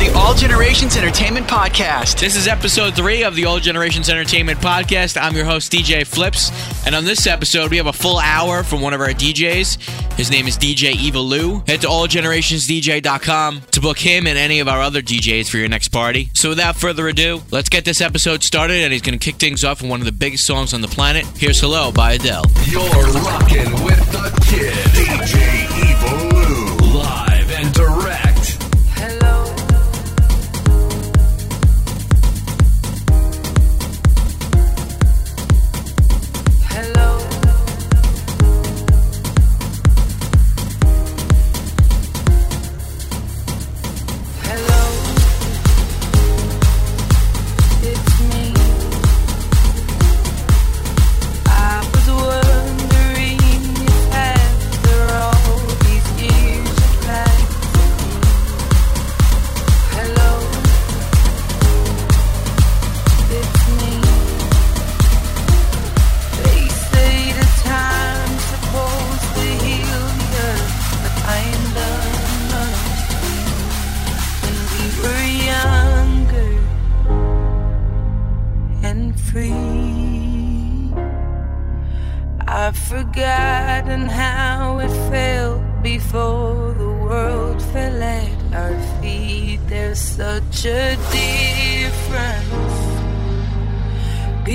the All Generations Entertainment Podcast. This is episode three of the All Generations Entertainment Podcast. I'm your host, DJ Flipz. And on this episode, we have a full hour from one of our DJs. His name is DJ Evil Lou. Head to allgenerationsdj.com to book him and any of our other DJs for your next party. So without further ado, let's get this episode started. And he's going to kick things off with one of the biggest songs on the planet. Here's Hello by Adele. You're rocking with the kid, DJ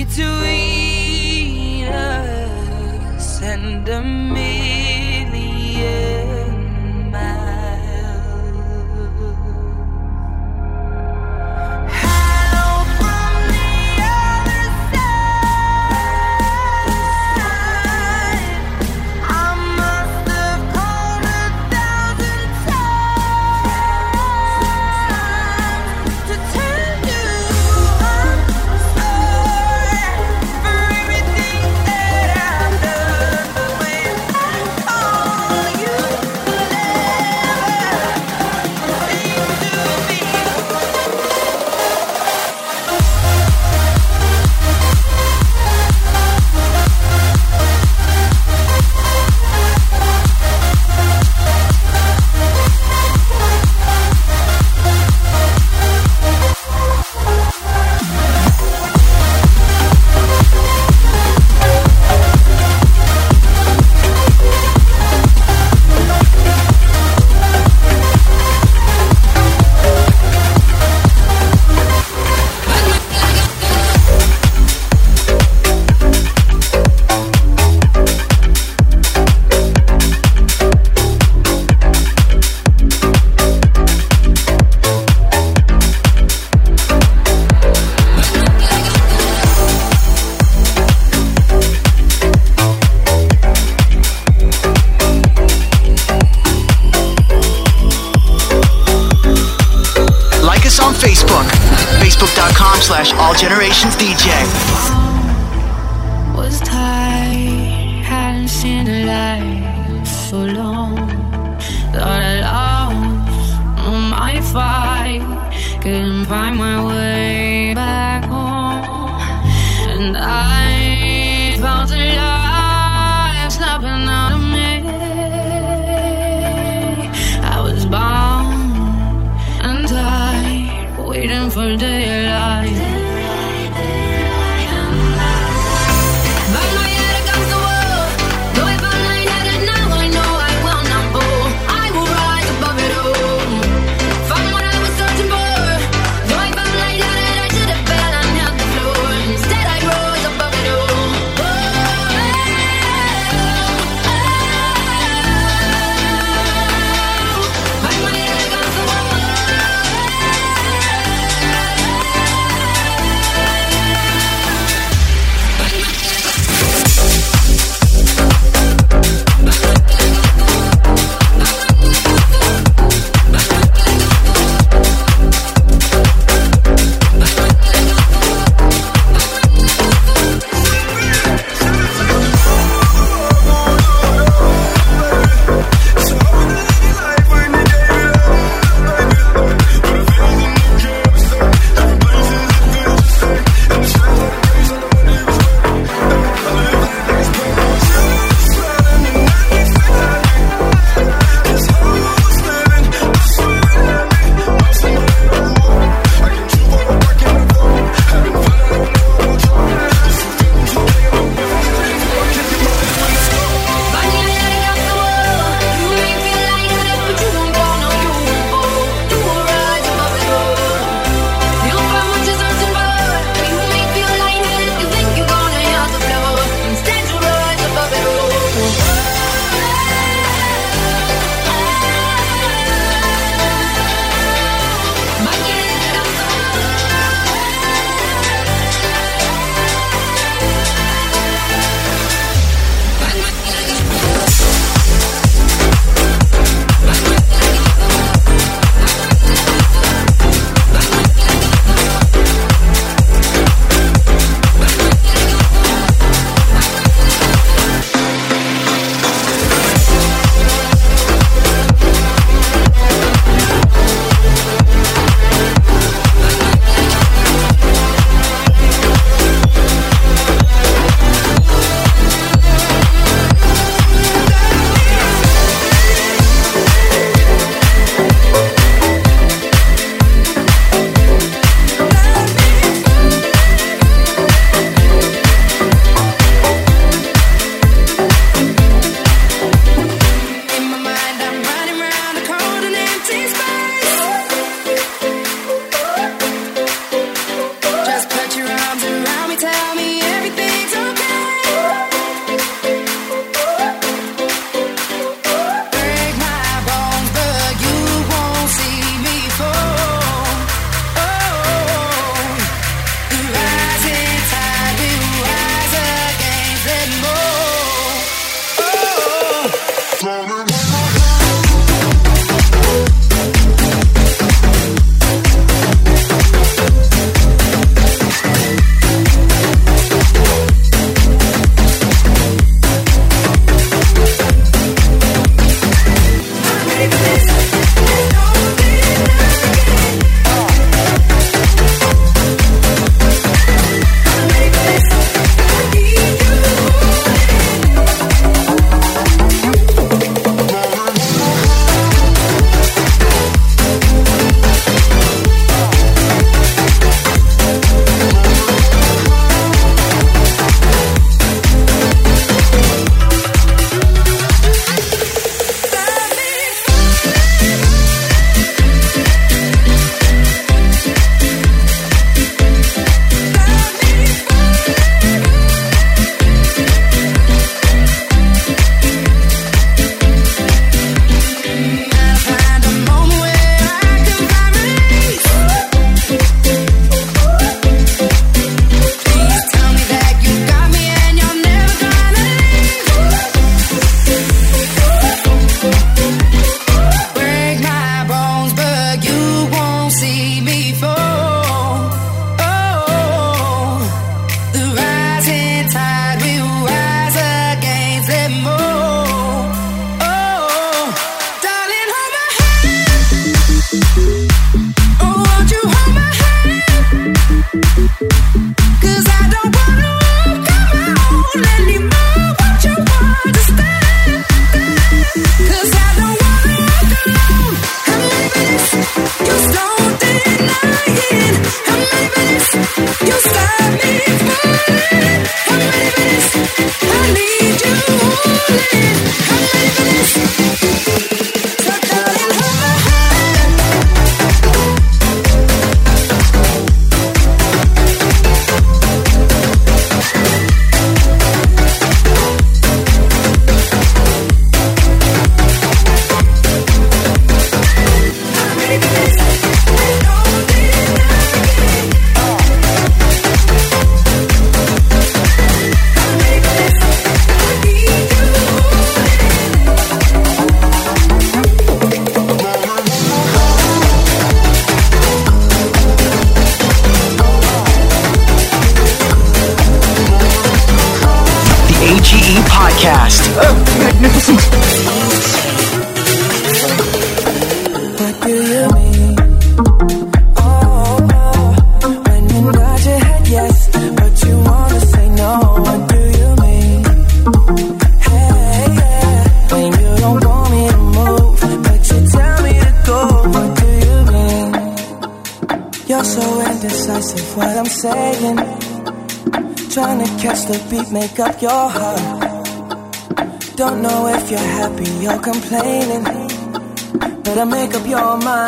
between us and a million facebook.com slash allgenerationsdj. was tired, hadn't seen the light so long. Thought I lost my fight, couldn't find my way back home. And I the light snapping out of me. I was bound and tired, waiting for daylight.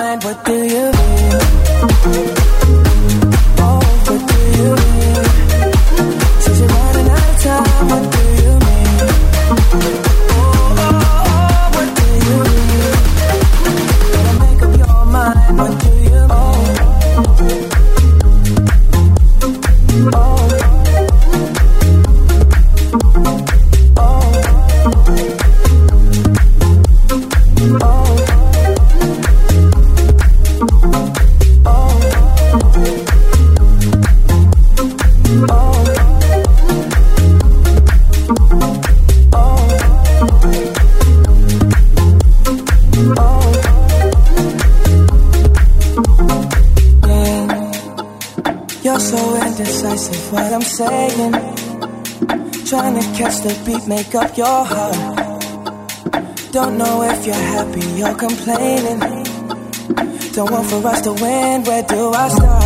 find what they up your heart. Don't know if you're happy, you're complaining. Don't want for us to win, where do I start?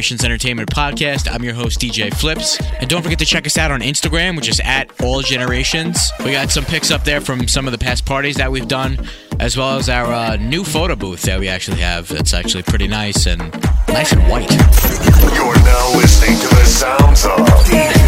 Generations Entertainment Podcast. I'm your host, DJ Flipz. And don't forget to check us out on Instagram, which is at All Generations. We got some pics up there from some of the past parties that we've done, as well as our uh, new photo booth that we actually have. That's actually pretty nice and nice and white. You're now listening to the sounds of.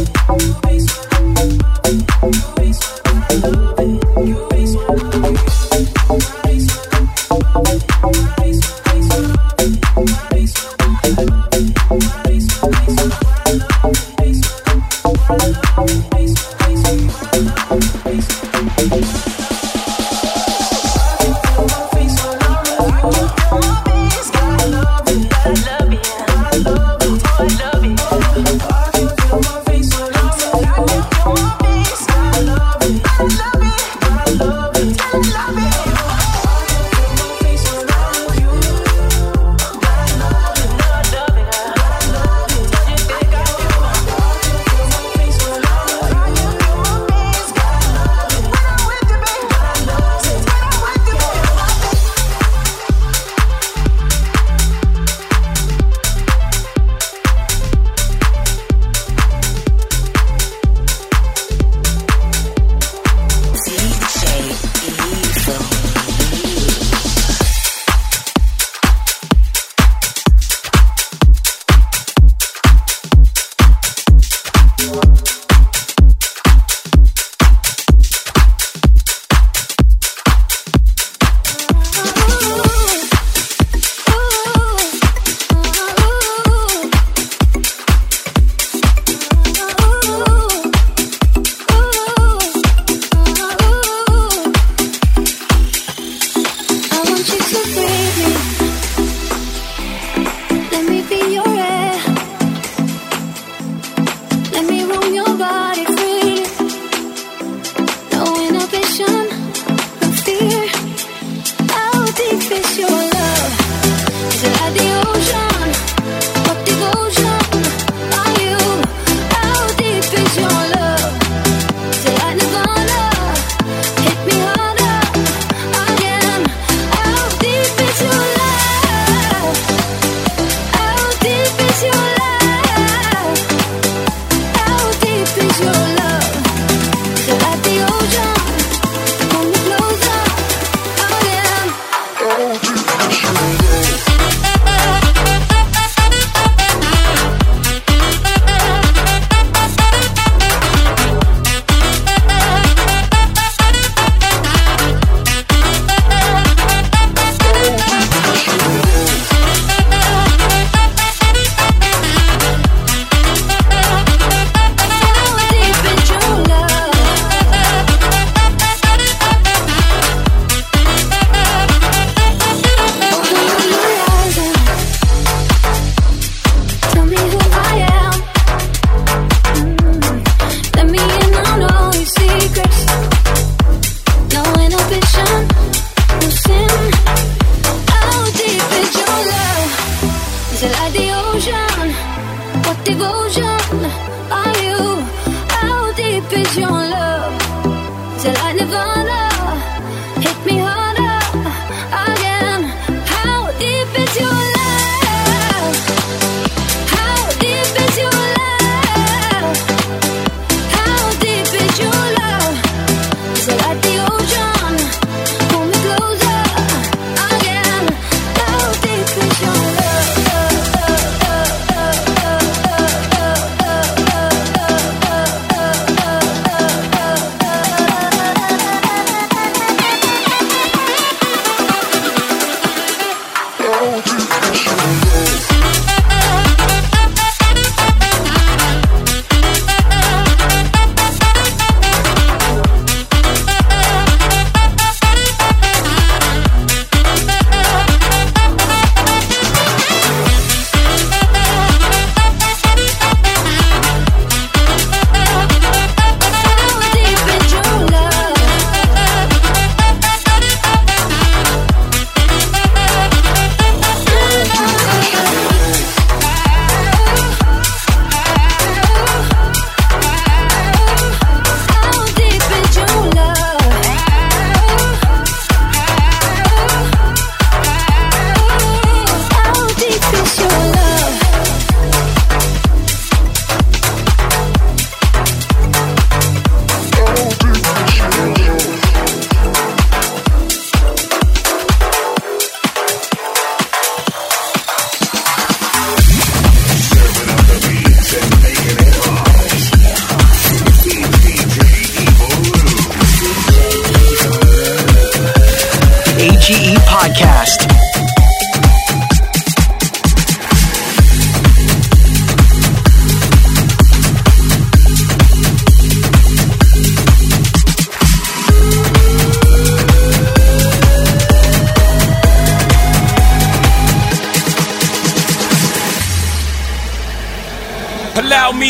Always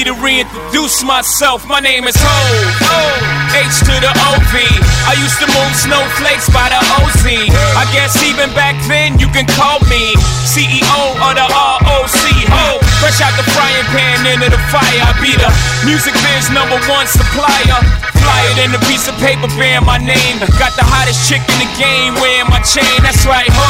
me to reintroduce myself. My name is Ho. H to the OV. I used to move snowflakes by the OZ. I guess even back then you can call me CEO of the ROC. Ho. Fresh out the frying pan into the fire. I be the music biz number one supplier. Flyer than a piece of paper bearing my name. Got the hottest chick in the game wearing my chain. That's right, ho.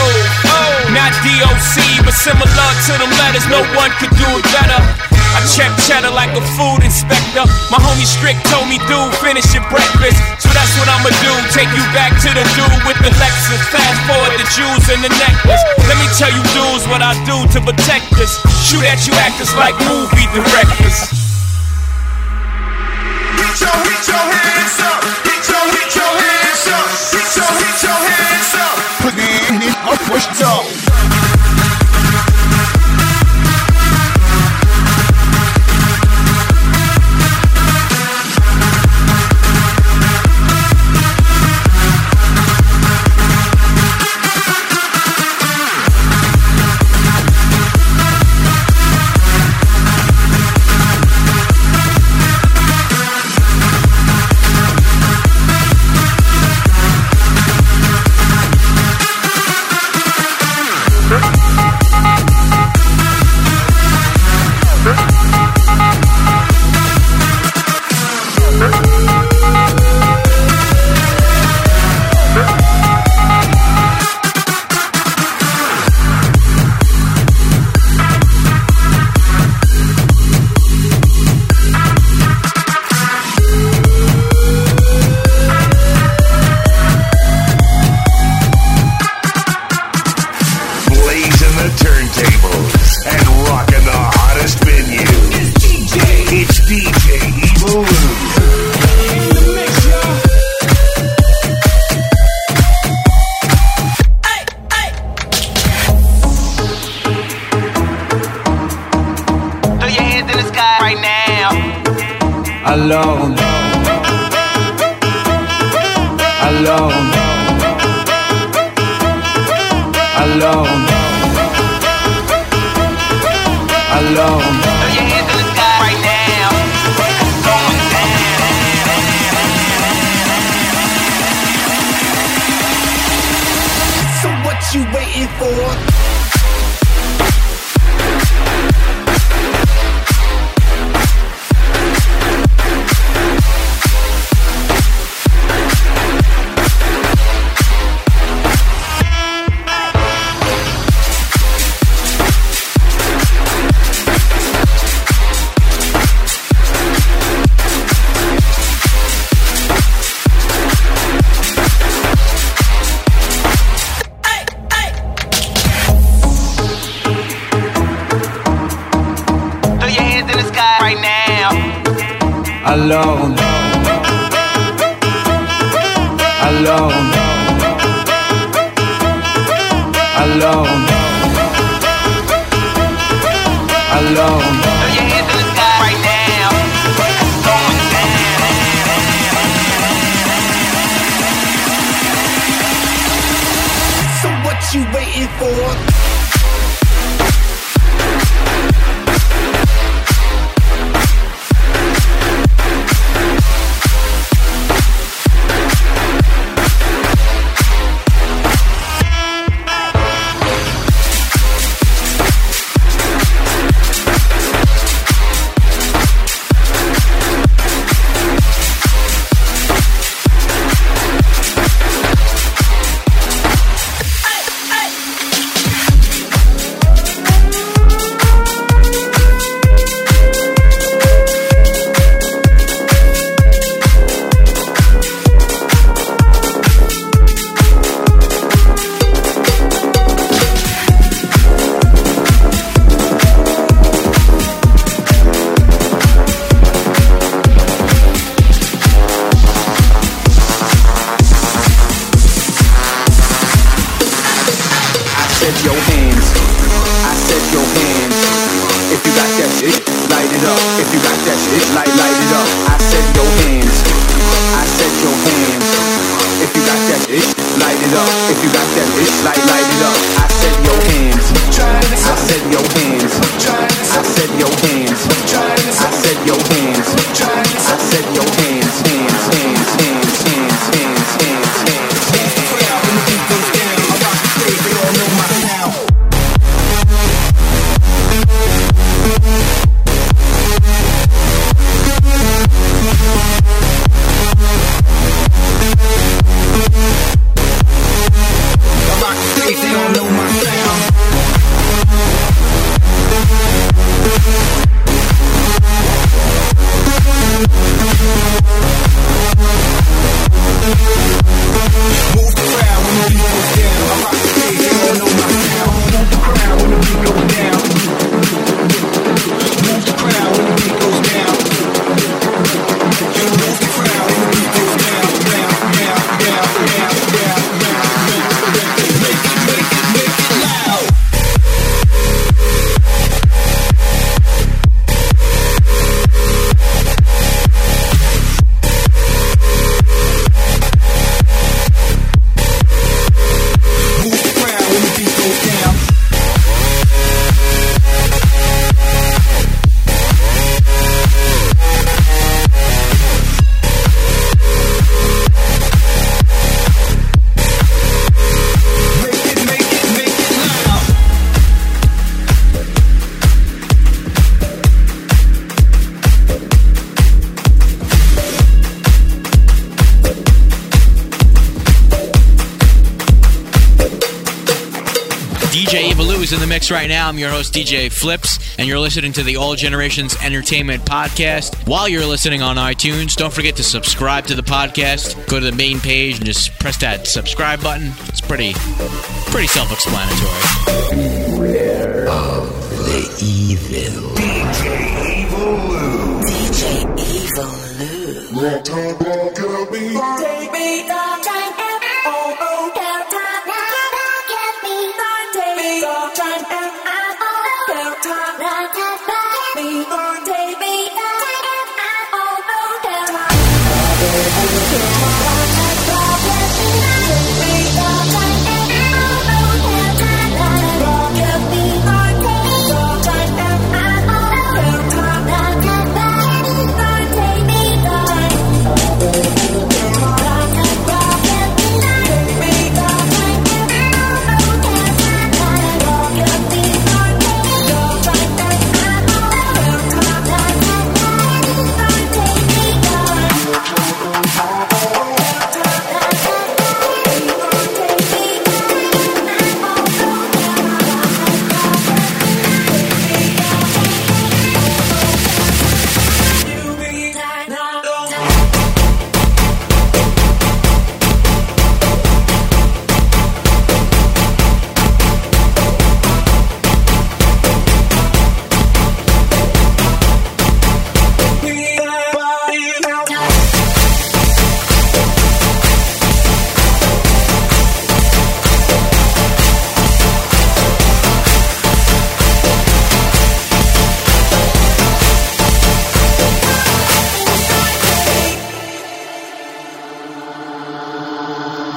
Not DOC, but similar to them letters. No one could do it better. I check cheddar like a food inspector. My homie Strict told me, dude, finish your breakfast. So that's what I'ma do. Take you back to the dude with the Lexus. Fast forward the jewels and the necklace. Let me tell you, dudes, what I do to protect us. Shoot at you actors like movie directors. Hit your, hit your hands up. Hit your, hit your hands up. Hit your, hit your hands up. Put it in, up, push up. Alone. Alone. Alone. Alone. Your hands in the sky right now. Going So what you waiting for? your hand. DJs in the mix right now. I'm your host, DJ Flipz, and you're listening to the All Generations Entertainment Podcast. While you're listening on iTunes, don't forget to subscribe to the podcast. Go to the main page and just press that subscribe button. It's pretty, pretty self-explanatory. The evil DJ Evil Lou. DJ Take me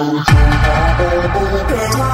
Thank you.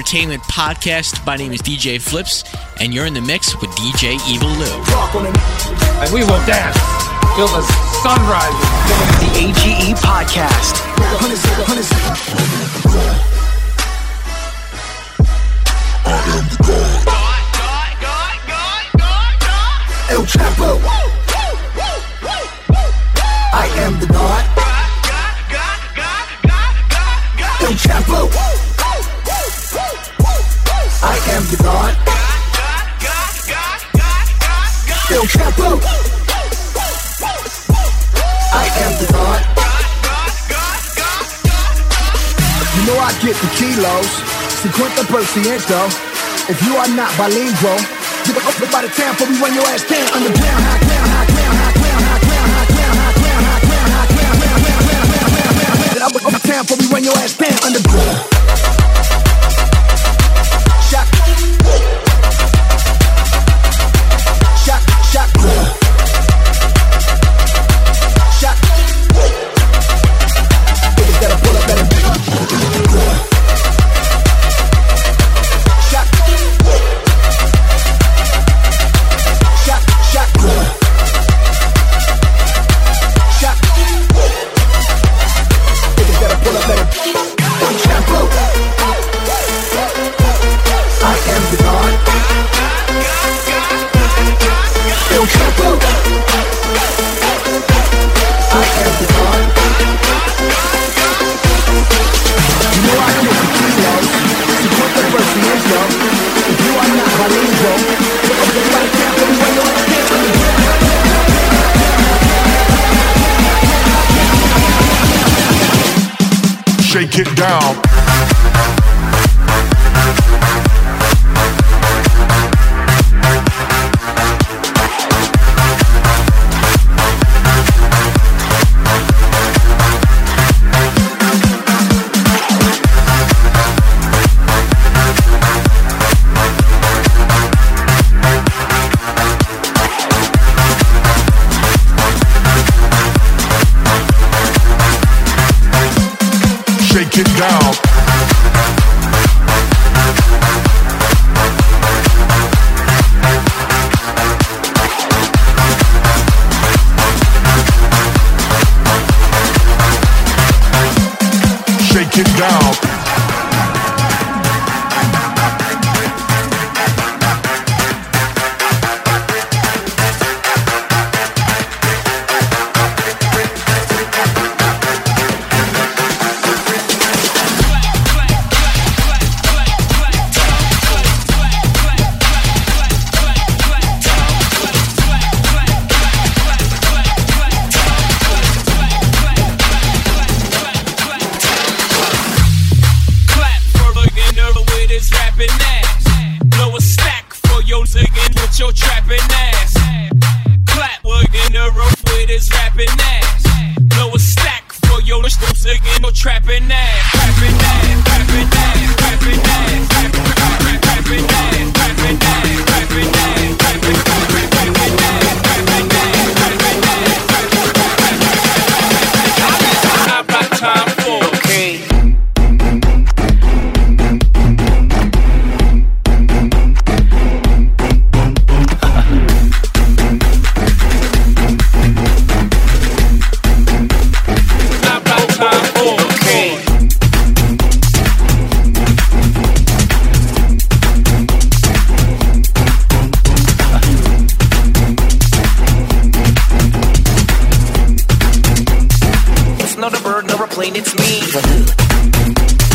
Entertainment Podcast. My name is DJ Flipz, and you're in the mix with DJ Evil Lou. And we will dance till the sun rises. The AGE Podcast. Am. You know I get the kilos, 50%. If you are not bilingual, give it up about the town before we run your ass down underground. High ground, high ground, high ground, high ground, high ground, high ground, high ground, high ground, high ground, high ground, high ground. Get up up the town before we run your ass down underground. Shot. now. not a bird nor a plane, it's me.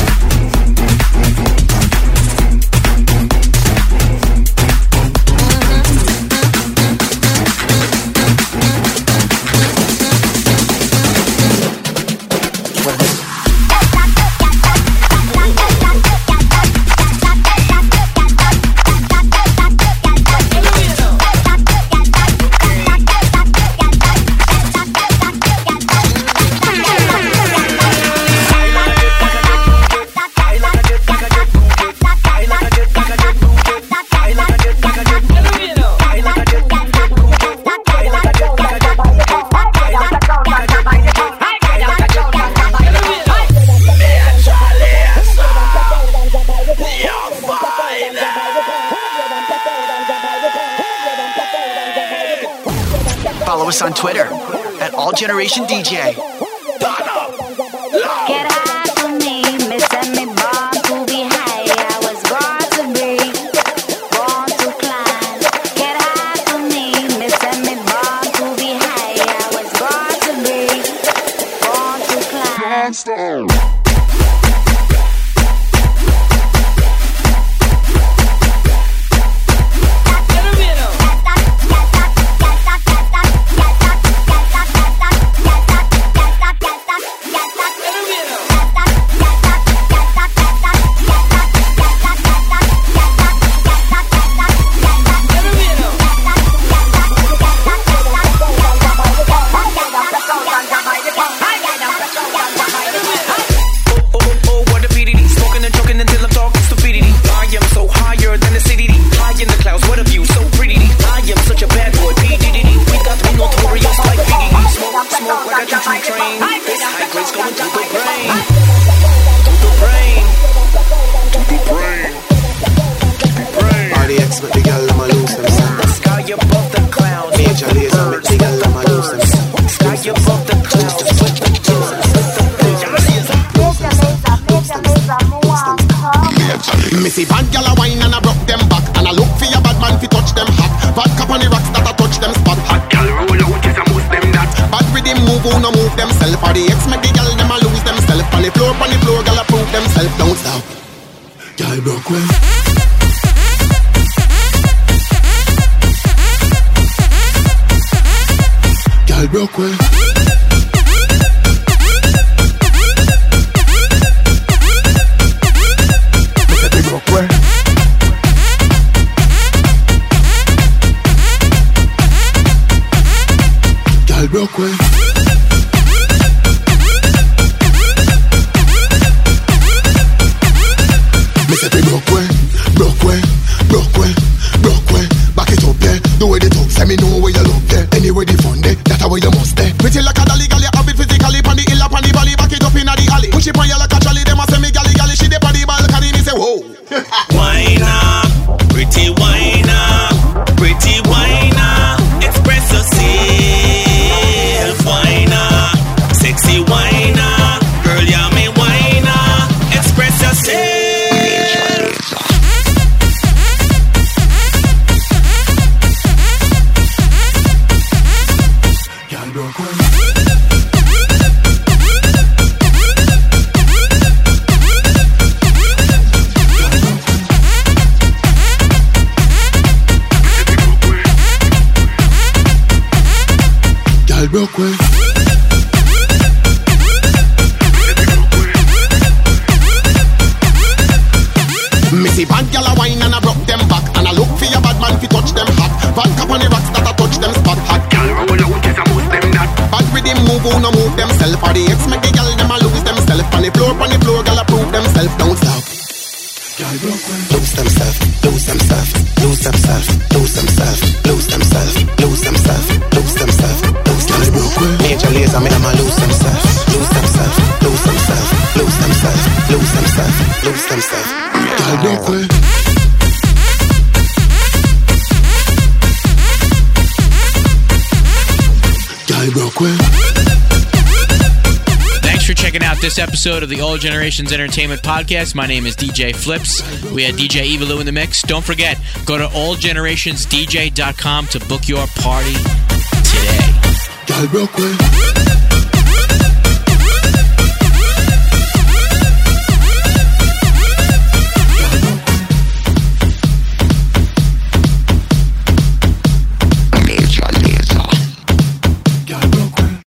Station DJ. Party. of the All Generations Entertainment Podcast. My name is DJ Flipz. We had DJ Evil Lou in the mix. Don't forget, go to allgenerationsdj.com to book your party today.